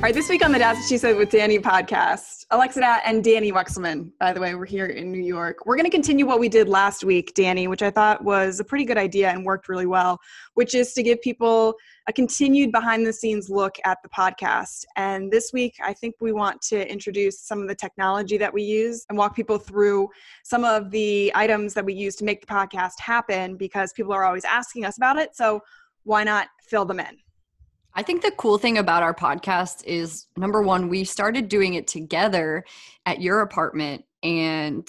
All right, this week on the That's She Said with Danny podcast, Alexa Datt and Danny Wexelman, by the way, we're here in New York. We're going to continue what we did last week, Danny, which I thought was a pretty good idea and worked really well, which is to give people a continued behind the scenes look at the podcast. And this week, I think we want to introduce some of the technology that we use and walk people through some of the items that we use to make the podcast happen because people are always asking us about it. So why not fill them in? I think the cool thing about our podcast is number one, we started doing it together at your apartment and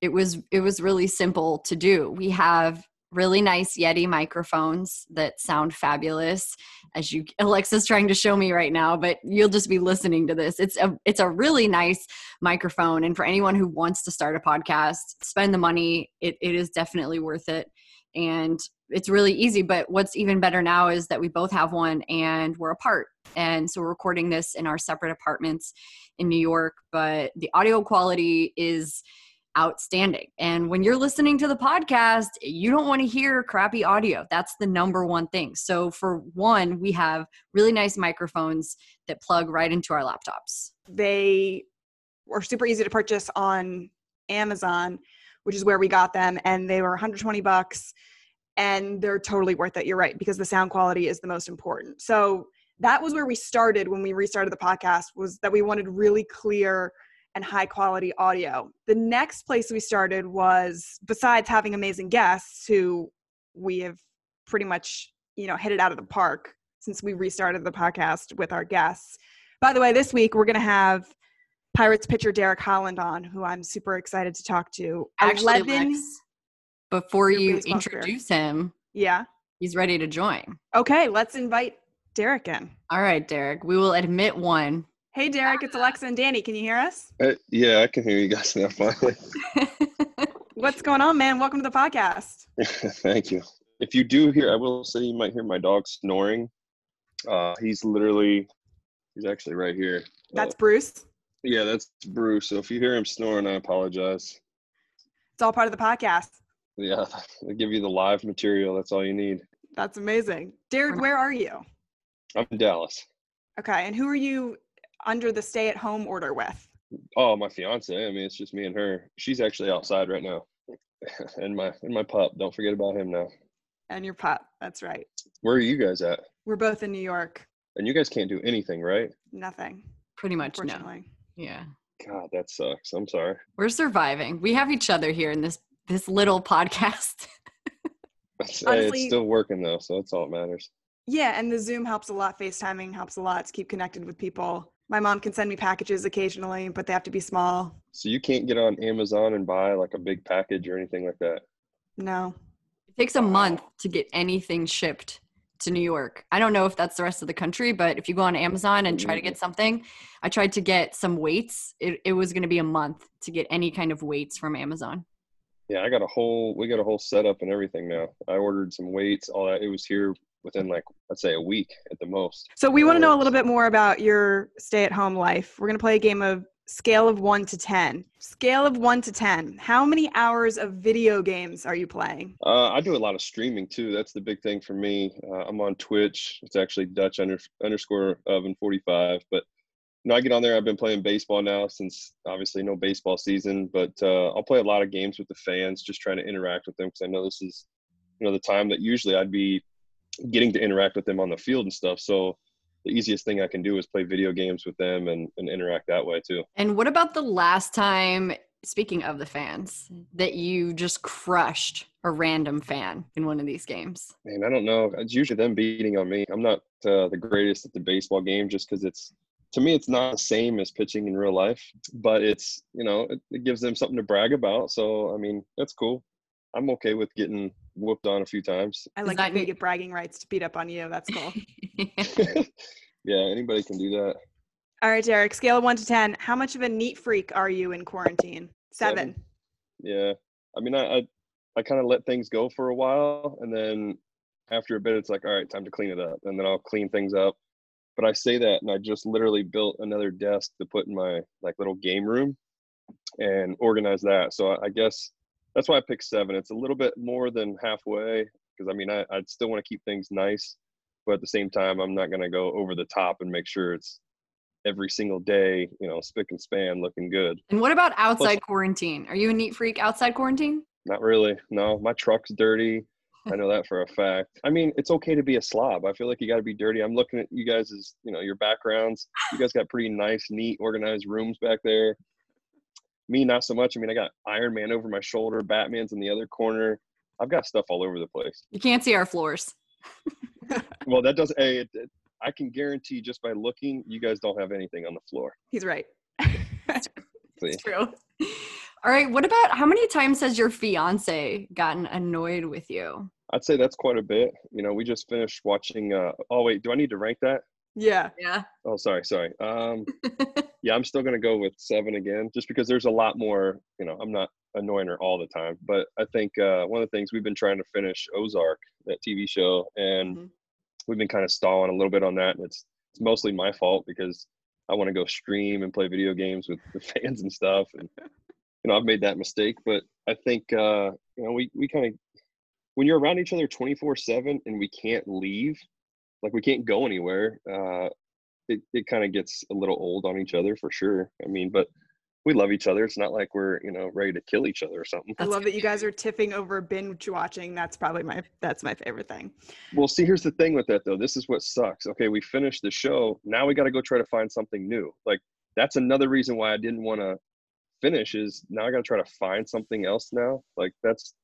it was it was really simple to do. We have really nice Yeti microphones that sound fabulous. As you Alexa's trying to show me right now but you'll just be listening to this. It's a it's a really nice microphone and for anyone who wants to start a podcast spend the money. It, it is definitely worth it. And it's really easy but what's even better now is that we both have one and we're apart. And so we're recording this in our separate apartments in new york but the audio quality is outstanding. And when you're listening to the podcast you don't want to hear crappy audio. That's the number one thing. So for one we have really nice microphones that plug right into our laptops. They were super easy to purchase on amazon which is where we got them and they were 120 bucks and they're totally worth it. You're right because the sound quality is the most important. So that was where we started when we restarted the podcast was that we wanted really clear and high quality audio. The next place we started was besides having amazing guests who we have pretty much, you know, hit it out of the park since we restarted the podcast with our guests. By the way, this week we're going to have Pirates pitcher Derek Holland on, who I'm super excited to talk to. Actually, 11, Lex, before you introduce him, yeah, he's ready to join. Okay, let's invite Derek in. All right, Derek, we will admit one. Hey, Derek, it's Alexa and Danny. Can you hear us? Uh, yeah, I can hear you guys now. Finally. What's going on, man? Welcome to the podcast. Thank you. If you do hear, I will say you might hear my dog snoring. Uh, he's literally, he's actually right here. That's uh, Bruce. Yeah, that's Bruce. So if you hear him snoring, I apologize. It's all part of the podcast. Yeah, they give you the live material. That's all you need. That's amazing. Derek, mm-hmm. where are you? I'm in Dallas. Okay, and who are you under the stay-at-home order with? Oh, my fiance. I mean, it's just me and her. She's actually outside right now, and my and my pup. Don't forget about him now. And your pup. That's right. Where are you guys at? We're both in New York. And you guys can't do anything, right? Nothing. Pretty much, no. Yeah. God, that sucks. I'm sorry. We're surviving. We have each other here in this this little podcast. Honestly, it's still working though, so that's all that matters. Yeah, and the Zoom helps a lot. FaceTiming helps a lot to keep connected with people. My mom can send me packages occasionally, but they have to be small. So you can't get on Amazon and buy like a big package or anything like that. No. It takes a month to get anything shipped to New York. I don't know if that's the rest of the country, but if you go on Amazon and try to get mm-hmm. something, I tried to get some weights. It, it was going to be a month to get any kind of weights from Amazon. Yeah, I got a whole we got a whole setup and everything now. I ordered some weights, all that. It was here within like let's say a week at the most. So we want to know a little bit more about your stay-at-home life. We're going to play a game of scale of 1 to 10. Scale of 1 to 10. How many hours of video games are you playing? Uh, I do a lot of streaming too. That's the big thing for me. Uh, I'm on Twitch. It's actually Dutch under, underscore oven 45, but you know, I get on there. I've been playing baseball now since obviously no baseball season, but uh, I'll play a lot of games with the fans, just trying to interact with them because I know this is, you know, the time that usually I'd be getting to interact with them on the field and stuff. So the easiest thing I can do is play video games with them and, and interact that way too. And what about the last time, speaking of the fans, that you just crushed a random fan in one of these games? Man, I don't know. It's usually them beating on me. I'm not uh, the greatest at the baseball game just because it's to me it's not the same as pitching in real life but it's you know it, it, gives them something to brag about. So i mean that's cool. I'm okay with getting whooped on a few times. I like that you get bragging rights to beat up on you. That's cool. Yeah anybody can do that. All right derek scale of 1 to 10 how much of a neat freak are you in quarantine? Seven, seven. yeah. I mean i i, I kind of let things go for a while and then after a bit it's like all right time to clean it up and then i'll clean things up but I say that and I just literally built another desk to put in my like little game room and organize that. So I guess that's why I picked seven. It's a little bit more than halfway because I mean I, I'd still want to keep things nice, but at the same time I'm not gonna go over the top and make sure it's every single day, you know, spick and span, looking good. And what about outside quarantine? Are you a neat freak outside quarantine? Not really. No, my truck's dirty. I know that for a fact. I mean, it's okay to be a slob. I feel like you got to be dirty. I'm looking at you guys as, you know, your backgrounds. You guys got pretty nice, neat, organized rooms back there. Me, not so much. I mean, I got Iron Man over my shoulder, Batman's in the other corner. I've got stuff all over the place. You can't see our floors. well, that does. A, it, it, I can guarantee just by looking, you guys don't have anything on the floor. He's right. It's true. All right. What about how many times has your fiance gotten annoyed with you? I'd say that's quite a bit. You know, we just finished watching. Uh, oh wait, do I need to rank that? Yeah. Yeah. Oh, sorry, sorry. Um, yeah, I'm still gonna go with seven again, just because there's a lot more. You know, I'm not annoying her all the time, but I think uh, one of the things we've been trying to finish Ozark, that TV show, and mm-hmm. we've been kind of stalling a little bit on that, and it's it's mostly my fault because I want to go stream and play video games with the fans and stuff, and you know I've made that mistake, but I think uh, you know we we kind of when you're around each other 24 7 and we can't leave like we can't go anywhere uh it, it kind of gets a little old on each other for sure i mean but we love each other. It's not like we're you know ready to kill each other or something. I love that you guys are tipping over binge watching. That's probably my that's my favorite thing. Well see here's the thing with that though. This is what sucks. Okay we finished the show. Now we got to go try to find something new. Like that's another reason why i didn't want to finish is now i got to try to find something else now. Like that's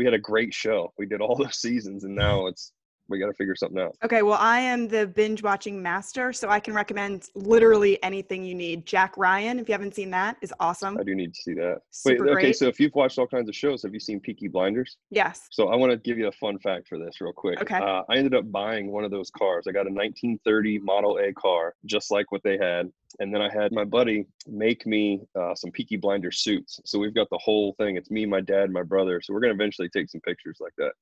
we had a great show. We did all those seasons, and now it's we got to figure something out. Okay, well, I am the binge watching master, so I can recommend literally anything you need. Jack Ryan, if you haven't seen that, is awesome. I do need to see that. Super Wait, okay, great. so if you've watched all kinds of shows, have you seen Peaky Blinders? Yes. So I want to give you a fun fact for this, real quick. Okay. Uh, I ended up buying one of those cars. I got a 1930 Model A car, just like what they had. And then I had my buddy make me uh, some Peaky Blinder suits. So we've got the whole thing. It's me, my dad, my brother. So we're going to eventually take some pictures like that.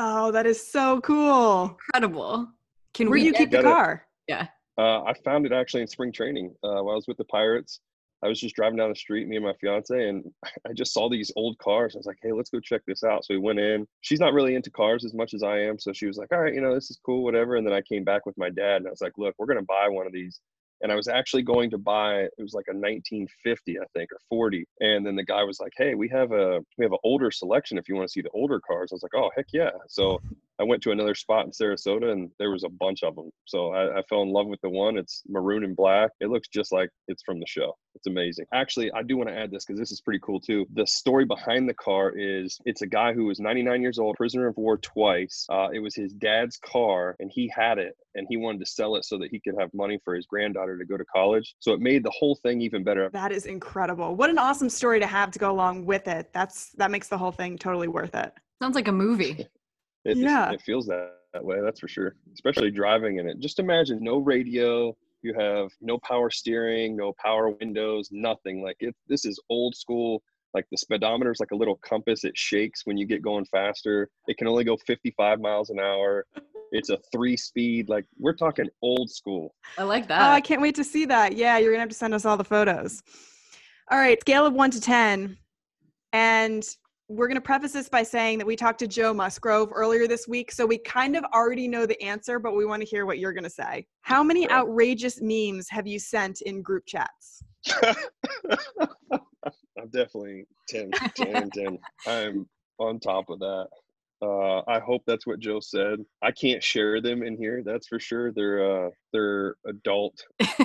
Oh, that is so cool. Incredible. Can Where do you keep the car? It. Yeah. Uh, I found it actually in spring training uh, while I was with the Pirates. I was just driving down the street, me and my fiance, and I just saw these old cars. I was like, hey, let's go check this out. So we went in. She's not really into cars as much as I am. So she was like, all right, you know, this is cool, whatever. And then I came back with my dad and I was like, look, we're going to buy one of these and I was actually going to buy it was like a 1950 I think or 40 and then the guy was like hey we have a we have an older selection if you want to see the older cars. I was like oh heck yeah. So I went to another spot in Sarasota and there was a bunch of them so I, I fell in love with the one it's maroon and black it looks just like it's from the show it's amazing actually I do want to add this because this is pretty cool too the story behind the car is it's a guy who was 99 years old prisoner of war twice uh, it was his dad's car and he had it and he wanted to sell it so that he could have money for his granddaughter to go to college. So it made the whole thing even better. That is incredible. What an awesome story to have to go along with it. That's that makes the whole thing totally worth it. Sounds like a movie. it, yeah. it feels that, that way, that's for sure. Especially driving in it. Just imagine no radio, you have no power steering, no power windows, nothing. Like it this is old school like the speedometer is like a little compass it shakes when you get going faster it can only go 55 miles an hour it's a three speed. Like we're talking old school. I like that. Oh, I can't wait to see that. Yeah, you're gonna have to send us all the photos. All right, scale of one to ten, and we're gonna preface this by saying that we talked to Joe Musgrove earlier this week, so we kind of already know the answer, but we want to hear what you're gonna say. How many yeah. outrageous memes have you sent in group chats? I'm definitely 10, 10, 10. I'm on top of that. Uh, I hope that's what Joe said. I can't share them in here. That's for sure. They're uh, they're adult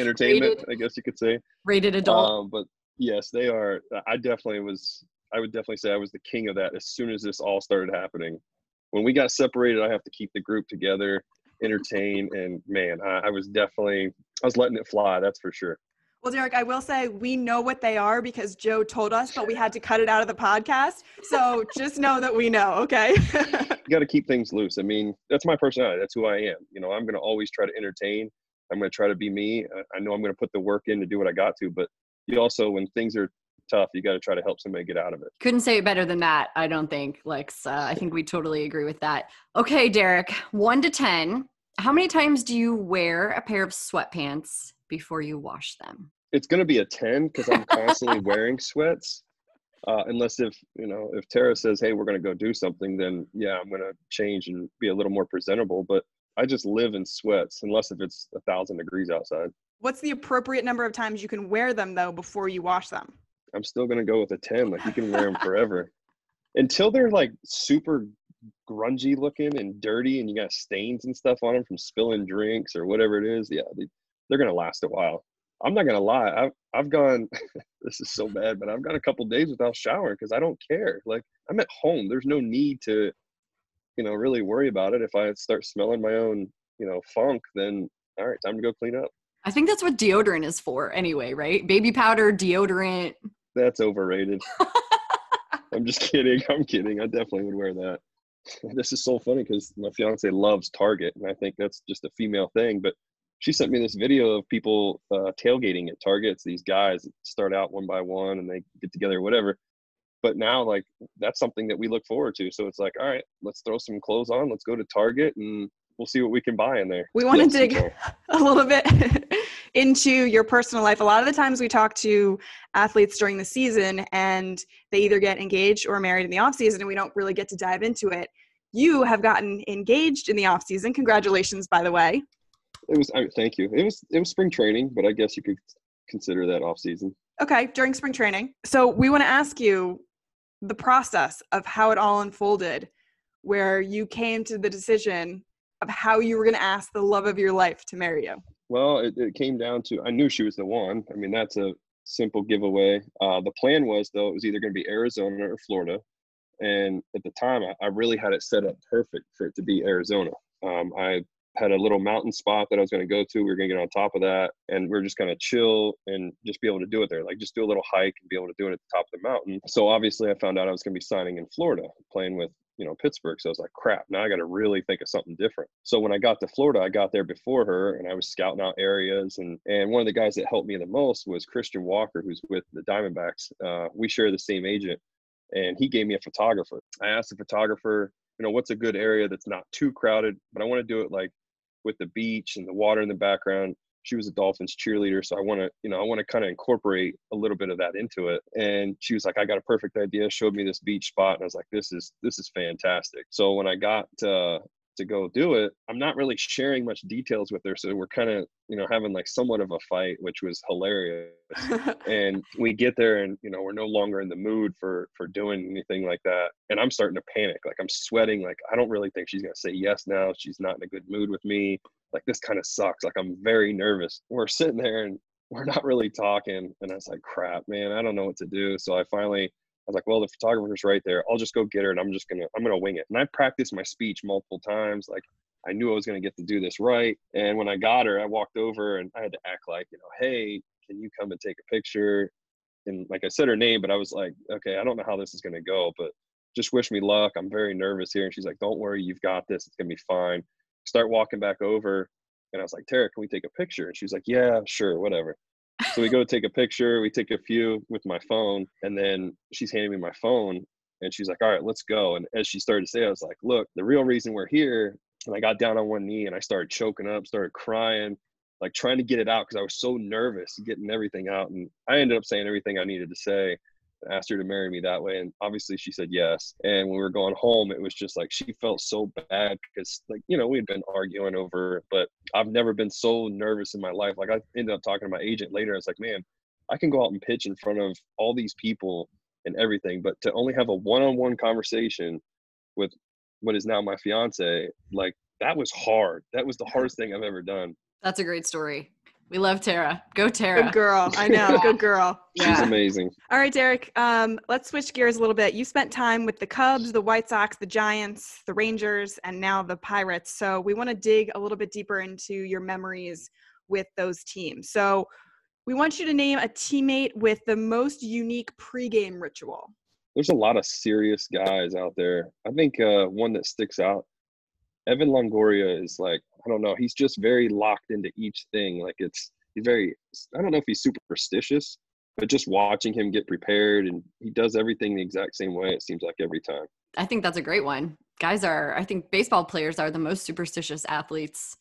entertainment, rated, I guess you could say. Rated adult. Um, but yes, they are. I definitely was. I would definitely say I was the king of that as soon as this all started happening. When we got separated, I have to keep the group together, entertain, and man, I, I was definitely I was letting it fly. That's for sure. Well, Derek, I will say we know what they are because Joe told us, but we had to cut it out of the podcast. So just know that we know, okay? you got to keep things loose. I mean, that's my personality. That's who I am. You know, I'm going to always try to entertain. I'm going to try to be me. I know I'm going to put the work in to do what I got to, but you also, when things are tough, you got to try to help somebody get out of it. Couldn't say it better than that. I don't think, Lex. Uh, I think we totally agree with that. Okay, Derek, one to 10. How many times do you wear a pair of sweatpants before you wash them? It's going to be a 10 because I'm constantly wearing sweats. Uh, unless if you know if Tara says, "Hey, we're going to go do something," then yeah, I'm going to change and be a little more presentable. But I just live in sweats unless if it's a thousand degrees outside. What's the appropriate number of times you can wear them though before you wash them? I'm still gonna go with a ten. Like you can wear them forever until they're like super grungy looking and dirty, and you got stains and stuff on them from spilling drinks or whatever it is. Yeah, they, they're gonna last a while. I'm not gonna lie. I've I've gone. this is so bad, but I've gone a couple days without showering because I don't care. Like I'm at home. There's no need to, you know, really worry about it. If I start smelling my own, you know, funk, then all right, time to go clean up. I think that's what deodorant is for, anyway, right? Baby powder, deodorant. That's overrated. I'm just kidding. I'm kidding. I definitely would wear that. This is so funny because my fiance loves Target, and I think that's just a female thing. But she sent me this video of people uh, tailgating at Targets. These guys start out one by one and they get together, whatever. But now, like that's something that we look forward to. So it's like, all right, let's throw some clothes on. Let's go to Target and we'll see what we can buy in there. We want to dig a little bit into your personal life. A lot of the times we talk to athletes during the season and they either get engaged or married in the off season and we don't really get to dive into it. You have gotten engaged in the off season. Congratulations, by the way. It was. I, thank you. It was. It was spring training, but I guess you could consider that off season. Okay, during spring training. So we want to ask you the process of how it all unfolded, where you came to the decision of how you were going to ask the love of your life to marry you. Well, it, it came down to I knew she was the one. I mean, that's a simple giveaway. Uh, the plan was though it was either going to be Arizona or Florida, and at the time I, I, really had it set up perfect for it to be Arizona. Um, I had a little mountain spot that I was going to go to. We were going to get on top of that, and we are just going to chill and just be able to do it there. Like just do a little hike and be able to do it at the top of the mountain. So obviously, I found out I was going to be signing in Florida, playing with you know Pittsburgh. So I was like, crap. Now I got to really think of something different. So when I got to Florida, I got there before her, and I was scouting out areas. And and one of the guys that helped me the most was Christian Walker, who's with the Diamondbacks. Uh, we share the same agent, and he gave me a photographer. I asked the photographer, you know, what's a good area that's not too crowded, but I want to do it like with the beach and the water in the background she was a Dolphins cheerleader. So I want to, you know, I want to kind of incorporate a little bit of that into it. And she was like, I got a perfect idea, showed me this beach spot. And I was like, this is, this is fantastic. So when I got, uh, to go do it, I'm not really sharing much details with her. So we're kind of, you know, having like somewhat of a fight, which was hilarious. and we get there and, you know, we're no longer in the mood for, for doing anything like that. And I'm starting to panic. Like I'm sweating. Like, I don't really think she's going to say yes now. She's not in a good mood with me like this kind of sucks. Like I'm very nervous. We're sitting there and we're not really talking. And I was like, crap, man, I don't know what to do. So I finally was like, well, the photographer's right there. I'll just go get her and I'm just gonna I'm gonna wing it. And I practiced my speech multiple times. Like I knew I was gonna get to do this right. And when I got her, I walked over and I had to act like, you know, hey, can you come and take a picture? And like I said her name, but I was like, okay, I don't know how this is gonna go, but just wish me luck. I'm very nervous here. And she's like, don't worry, you've got this. It's gonna be fine start walking back over and I was like, Tara, can we take a picture? And she was like, Yeah, sure, whatever. So we go take a picture, we take a few with my phone, and then she's handing me my phone and she's like, All right, let's go. And as she started to say, I was like, Look, the real reason we're here, and I got down on one knee and I started choking up, started crying, like trying to get it out because I was so nervous getting everything out. And I ended up saying everything I needed to say asked her to marry me that way and obviously she said yes. And when we were going home it was just like she felt so bad because like you know we had been arguing over it but i've never been so nervous in my life. Like i ended up talking to my agent later. I was like man i can go out and pitch in front of all these people and everything but to only have a one-on-one conversation with what is now my fiance like that was hard. That was the hardest thing i've ever done. That's a great story we love Tara. Go Tara. Good girl. I know. Good girl. She's yeah. amazing. All right, Derek. Um, let's switch gears a little bit. You spent time with the Cubs, the White Sox, the Giants, the Rangers, and now the Pirates. So we want to dig a little bit deeper into your memories with those teams. So we want you to name a teammate with the most unique pregame ritual. There's a lot of serious guys out there. I think uh, one that sticks out Evan Longoria is like, I don't know, he's just very locked into each thing. Like it's he's very I don't know if he's superstitious, but just watching him get prepared and he does everything the exact same way, it seems like every time. I think that's a great one. Guys are I think baseball players are the most superstitious athletes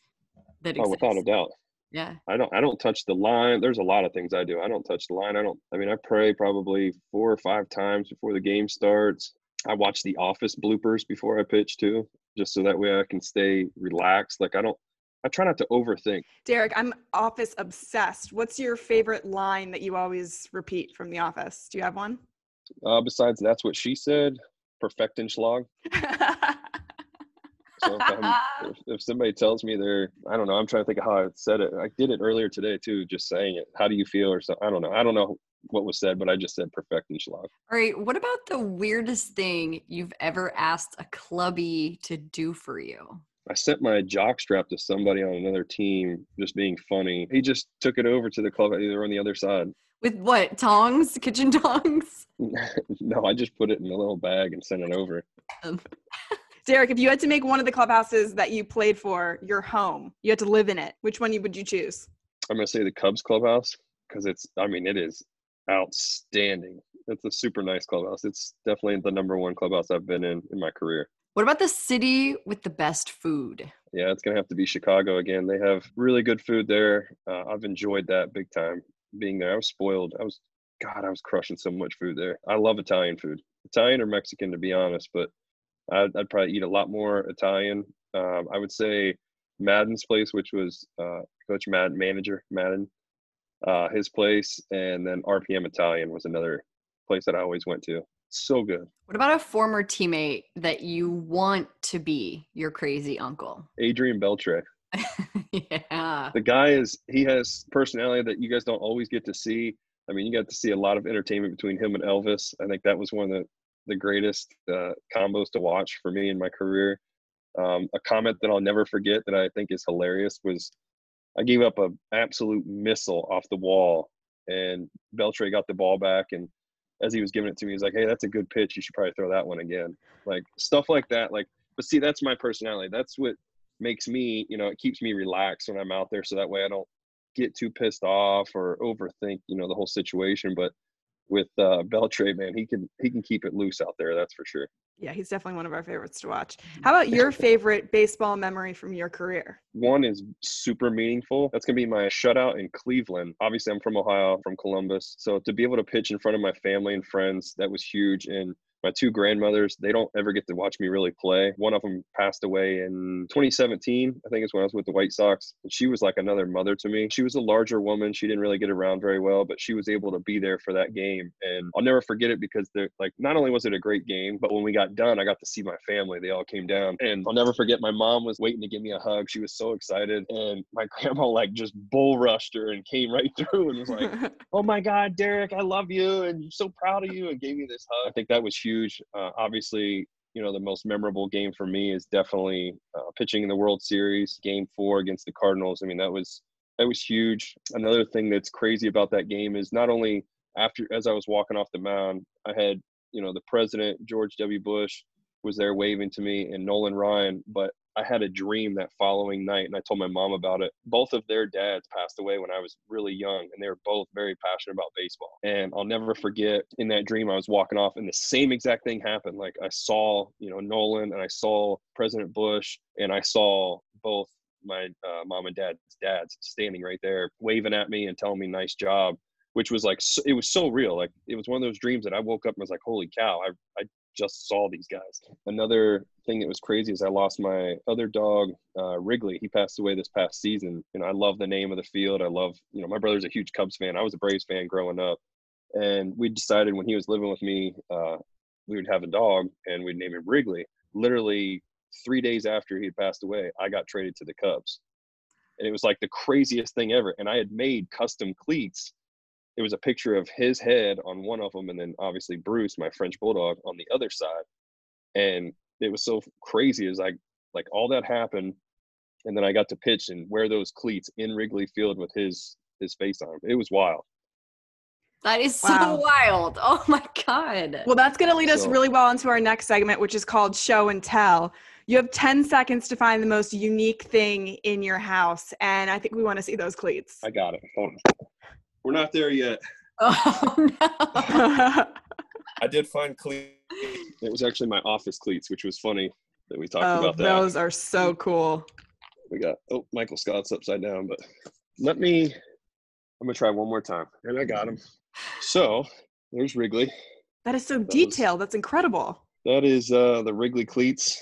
that exist. Oh, without a doubt. Yeah. I don't I don't touch the line. There's a lot of things I do. I don't touch the line. I don't I mean I pray probably four or five times before the game starts. I watch the office bloopers before I pitch too. Just so that way I can stay relaxed. Like I don't, I try not to overthink. Derek, I'm office obsessed. What's your favorite line that you always repeat from The Office? Do you have one? Uh, besides, that's what she said. Perfektenschlag. So if, if, if, somebody tells me they're, I don't know, I'm trying to think of how I said it. I did it earlier today too, just saying it. How do you feel or something? I don't know. I don't know what was said, but I just said Perfektenschlag. All right. What about the weirdest thing you've ever asked a clubby to do for you? I sent my jock strap to somebody on another team, just being funny. He just took it over to the club. Either on the other side. With what tongs? Kitchen tongs? no, I just put it in a little bag and sent it over. Um. Derek, if you had to make one of the clubhouses that you played for your home, you had to live in it. Which one would you choose? I'm gonna say the Cubs clubhouse because it's. I mean, it is outstanding. It's a super nice clubhouse. It's definitely the number one clubhouse I've been in in my career. What about the city with the best food? Yeah, it's gonna have to be Chicago again. They have really good food there. Uh, I've enjoyed that big time. Being there, I was spoiled. I was, God, I was crushing so much food there. I love Italian food, Italian or Mexican, to be honest. But I'd, I'd probably eat a lot more Italian. Um, I would say Maddon's place, which was uh, Coach Maddon, manager Maddon, uh, his place, and then RPM Italian was another place that I always went to. So good. What about a former teammate that you want to be your crazy uncle? Adrian Beltre. yeah. The guy is he has personality that you guys don't always get to see. I mean, you got to see a lot of entertainment between him and Elvis. I think that was one of the the greatest uh, combos to watch for me in my career. Um, a comment that I'll never forget that I think is hilarious was I gave up an absolute missile off the wall, and Beltre got the ball back, and as he was giving it to me, he's like, "Hey, that's a good pitch. You should probably throw that one again." Like stuff like that. Like, but see, that's my personality. That's what makes me, you know, it keeps me relaxed when I'm out there, so that way I don't get too pissed off or overthink, you know, the whole situation. But with uh, Beltre, man, he can he can keep it loose out there. That's for sure. Yeah, he's definitely one of our favorites to watch. Mm-hmm. How about your favorite baseball memory from your career? One is super meaningful. That's going to be my shutout in Cleveland. Obviously, I'm from Ohio, from Columbus. So to be able to pitch in front of my family and friends, that was huge. And my two grandmothers they don't ever get to watch me really play. One of them passed away in 2017 i think it's when i was with the white sox and she was like another mother to me. She was a larger woman she didn't really get around very well but she was able to be there for that game and i'll never forget it because they're like not only was it a great game but when we got done i got to see my family they all came down and i'll never forget my mom was waiting to give me a hug she was so excited and my grandma like just bull rushed her and came right through and was like oh my god derek i love you and I'm so proud of you and gave me this hug. I think that was huge huge. Uh, obviously, you know, the most memorable game for me is definitely uh, pitching in the World Series, Game Four against the Cardinals. I mean, that was that was huge. Another thing that's crazy about that game is not only after as I was walking off the mound, I had you know the president George W. Bush was there waving to me and Nolan Ryan, but I had a dream that following night and I told my mom about it. Both of their dads passed away when I was really young and they were both very passionate about baseball. And I'll never forget in that dream I was walking off and the same exact thing happened. Like I saw, you know, Nolan and I saw President Bush and I saw both my uh, mom and dad's dads standing right there waving at me and telling me nice job which was like it was so real like it was one of those dreams that i woke up and was like holy cow i, I just saw these guys. Another thing that was crazy is I lost my other dog, uh, Wrigley. He passed away this past season. You know, I love the name of the field. I love, you know, my brother's a huge Cubs fan. I was a Braves fan growing up. And we decided when he was living with me, uh, we would have a dog and we'd name him Wrigley. Literally three days after he had passed away, I got traded to the Cubs. And it was like the craziest thing ever. And I had made custom cleats it was a picture of his head on one of them and then obviously bruce my french bulldog on the other side and it was so crazy as like like all that happened and then i got to pitch and wear those cleats in wrigley field with his his face on it was wild. That is so wow. wild. Oh my god. Well that's going to lead us really well into our next segment which is called show and tell. You have 10 seconds to find the most unique thing in your house and i think we want to see those cleats. I got it we're not there yet. Oh no! I did find cleats. It was actually my office cleats, which was funny that we talked oh, about that. Those are so cool. We got oh Michael Scott's upside down, but let me. I'm gonna try one more time, and I got him. So there's Wrigley. That is so that detailed. Was, That's incredible. That is uh, the Wrigley cleats.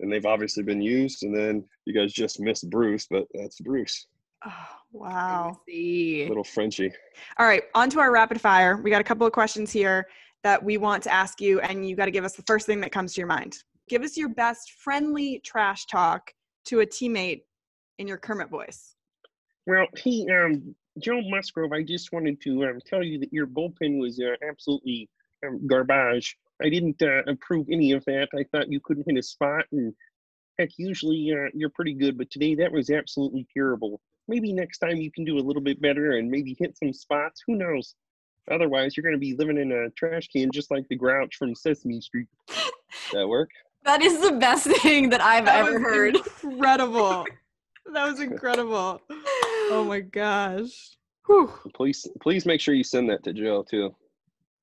and they've obviously been used. And then you guys just missed Bruce, but that's Bruce, Oh, wow. See. little Frenchy. All right, on to our rapid fire. We got a couple of questions here that we want to ask you, and you got to give us the first thing that comes to your mind. Give us your best friendly trash talk to a teammate in your Kermit voice. Well, he, um, Joe Musgrove, I just wanted to um, tell you that your bullpen was uh, absolutely um, garbage. I didn't uh, approve any of that. I thought you couldn't hit a spot, and heck, usually uh, you're pretty good, but today that was absolutely terrible. Maybe next time you can do a little bit better and maybe hit some spots. Who knows? Otherwise, you're going to be living in a trash can just like the Grouch from Sesame Street. That work? That is the best thing that I've That ever was heard. Incredible. that was incredible. Oh my gosh. Whew. Please, please make sure you send that to Joe too.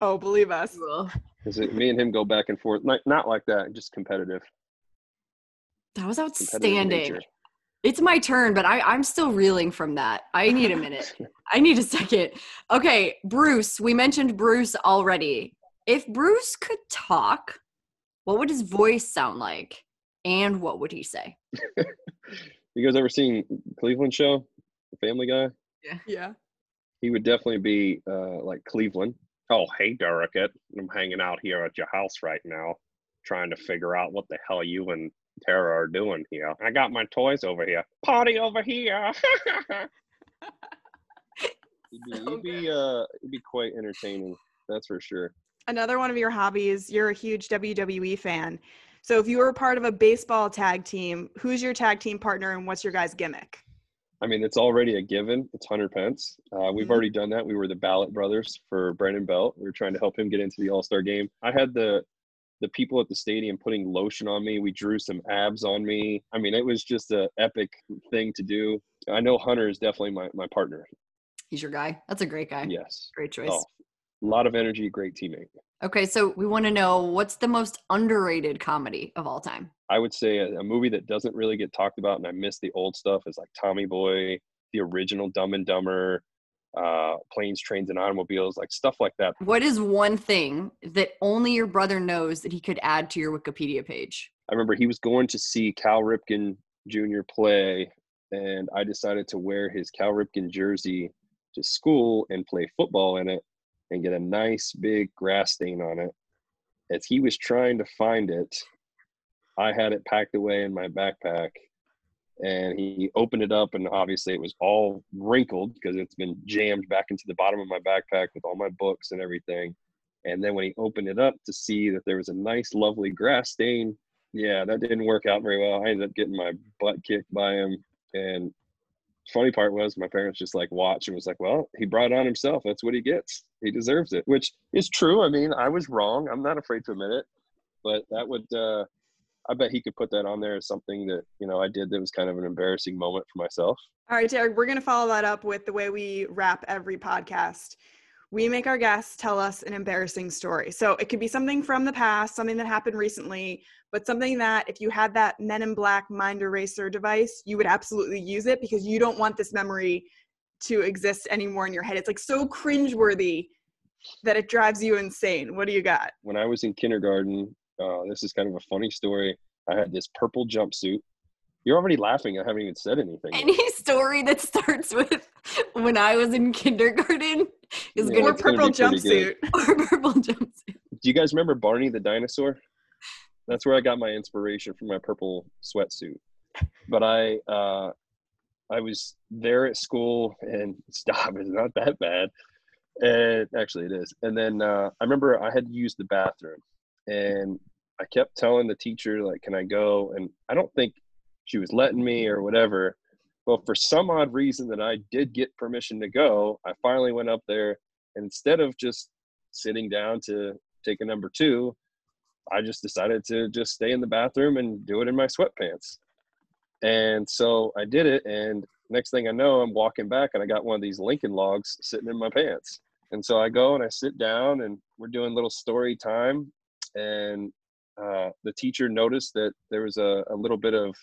Oh, believe us. Cool. Because me and him go back and forth, not not like that, just competitive. That was competitive outstanding. Nature. It's my turn, but I, I'm still reeling from that. I need a minute. I need a second. Okay, Bruce, we mentioned Bruce already. If Bruce could talk, what would his voice sound like? And what would he say? You guys ever seen Cleveland show, The Family Guy? Yeah. Yeah. He would definitely be uh, like Cleveland. Oh, hey, Derek, I'm hanging out here at your house right now, trying to figure out what the hell you and Tara are doing here. I got my toys over here. Party over here. it'd be, he'd be, uh, he'd be quite entertaining. That's for sure. Another one of your hobbies, you're a huge WWE fan. So if you were part of a baseball tag team, who's your tag team partner and what's your guys' gimmick? I mean, it's already a given. It's Hunter Pence. Uh, we've Mhm. already done that. We were the Ballot Brothers for Brandon Belt. We were trying to help him get into the All Star game. I had the the people at the stadium putting lotion on me. We drew some abs on me. I mean, it was just a epic thing to do. I know Hunter is definitely my, my partner. He's your guy. That's a great guy. Yes. Great choice. Oh, a lot of energy, great teammate. Okay, so we want to know what's the most underrated comedy of all time? I would say a, a movie that doesn't really get talked about, and I miss the old stuff, is like Tommy Boy, the original Dumb and Dumber, uh, Planes, Trains, and Automobiles, like stuff like that. What is one thing that only your brother knows that he could add to your Wikipedia page? I remember he was going to see Cal Ripken Jr. play, and I decided to wear his Cal Ripken jersey to school and play football in it and get a nice big grass stain on it. As he was trying to find it, I had it packed away in my backpack and he opened it up and obviously it was all wrinkled because it's been jammed back into the bottom of my backpack with all my books and everything. And then when he opened it up to see that there was a nice, lovely grass stain, yeah, that didn't work out very well. I ended up getting my butt kicked by him. And funny part was my parents just like watched and was like, well, he brought it on himself. That's what he gets. He deserves it, which is true. I mean, I was wrong. I'm not afraid to admit it. But that would, uh, I bet he could put that on there as something that, you know, I did that was kind of an embarrassing moment for myself. All right, Derek, we're going to follow that up with the way we wrap every podcast. We make our guests tell us an embarrassing story. So it could be something from the past, something that happened recently, but something that if you had that Men in Black mind eraser device, you would absolutely use it because you don't want this memory to exist anymore in your head. It's like so cringeworthy that it drives you insane. What do you got? When I was in kindergarten, uh, this is kind of a funny story. I had this purple jumpsuit. You're already laughing. I haven't even said anything. yet. Any story that starts with when I was in kindergarten is Yeah, Or going to gonna purple be jumpsuit. or purple jumpsuit. Do you guys remember Barney the dinosaur? That's where I got my inspiration for my purple sweatsuit. But I uh, I was there at school and stop, it's not that bad. And actually it is. And then uh, I remember I had to use the bathroom and I kept telling the teacher, like, can I go? And I don't think she was letting me or whatever. Well, for some odd reason that I did get permission to go, I finally went up there and instead of just sitting down to take a number two, I just decided to just stay in the bathroom and do it in my sweatpants. And so I did it. And next thing I know, I'm walking back and I got one of these Lincoln logs sitting in my pants. And so I go and I sit down and we're doing little story time. And uh, the teacher noticed that there was a, a little bit of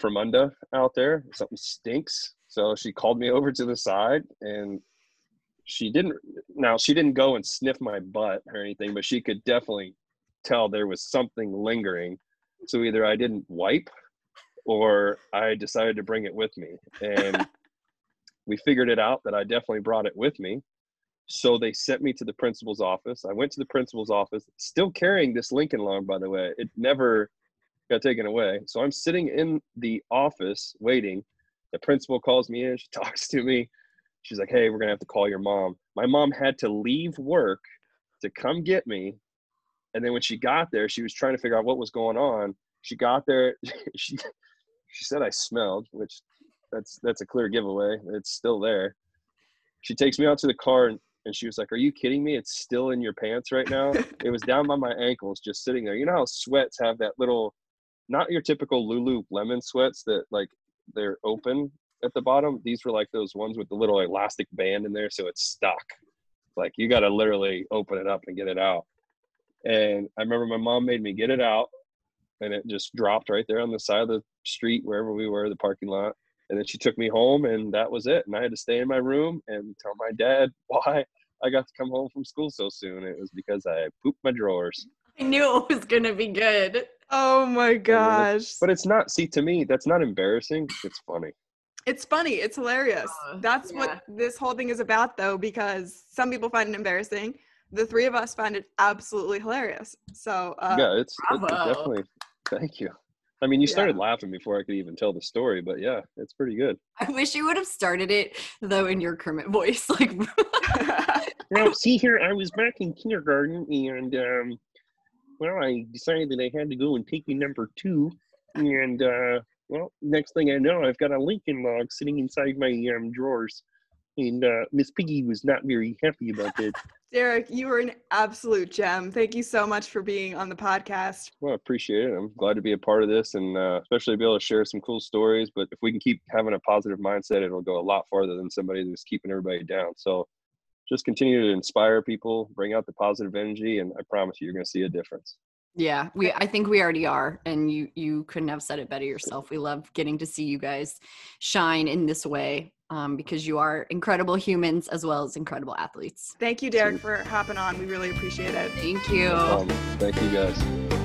Fremunda out there. Something stinks. So she called me over to the side and she didn't now she didn't go and sniff my butt or anything, but she could definitely tell there was something lingering. So either I didn't wipe or I decided to bring it with me. And we figured it out that I definitely brought it with me. So they sent me to the principal's office. I went to the principal's office, still carrying this Lincoln log, by the way. It never got taken away. So I'm sitting in the office waiting. The principal calls me in. She talks to me. She's like, hey, we're going to have to call your mom. My mom had to leave work to come get me. And then when she got there, she was trying to figure out what was going on. She got there. She, she said I smelled, which that's that's a clear giveaway. It's still there. She takes me out to the car and, and she was like, "Are you kidding me? It's still in your pants right now." it was down by my ankles, just sitting there. You know how sweats have that little, not your typical Lululemon sweats that like they're open at the bottom. These were like those ones with the little elastic band in there, so it's stuck. Like you got to literally open it up and get it out. And I remember my mom made me get it out, and it just dropped right there on the side of the street wherever we were, the parking lot. And then she took me home, and that was it. And I had to stay in my room and tell my dad why I got to come home from school so soon. It was because I pooped my drawers. I knew it was gonna be good. Oh my gosh. But it's not. See, to me, that's not embarrassing. It's funny. It's funny. It's hilarious. Uh, That's yeah. what this whole thing is about, though, because some people find it embarrassing. The three of us find it absolutely hilarious. So, uh, yeah, it's, it's definitely. Thank you. I mean, you Yeah. started laughing before I could even tell the story, but yeah, it's pretty good. I wish you would have started it though in your Kermit voice. Like Well, see here, I was back in kindergarten, and um, well, I decided that I had to go and take a number two, and uh, well, next thing I know, I've got a Lincoln log sitting inside my um, drawers, and uh, Miss Piggy was not very happy about that. Derek, you were an absolute gem. Thank you so much for being on the podcast. Well, I appreciate it. I'm glad to be a part of this and uh, especially be able to share some cool stories. But if we can keep having a positive mindset, it'll go a lot farther than somebody that's keeping everybody down. So just continue to inspire people, bring out the positive energy, and I promise you, you're going to see a difference. Yeah, we I think we already are and you you couldn't have said it better yourself. We love getting to see you guys shine in this way um, because you are incredible humans as well as incredible athletes. Thank you, Derek, for hopping on. We really appreciate it. Thank you. Um, thank you guys.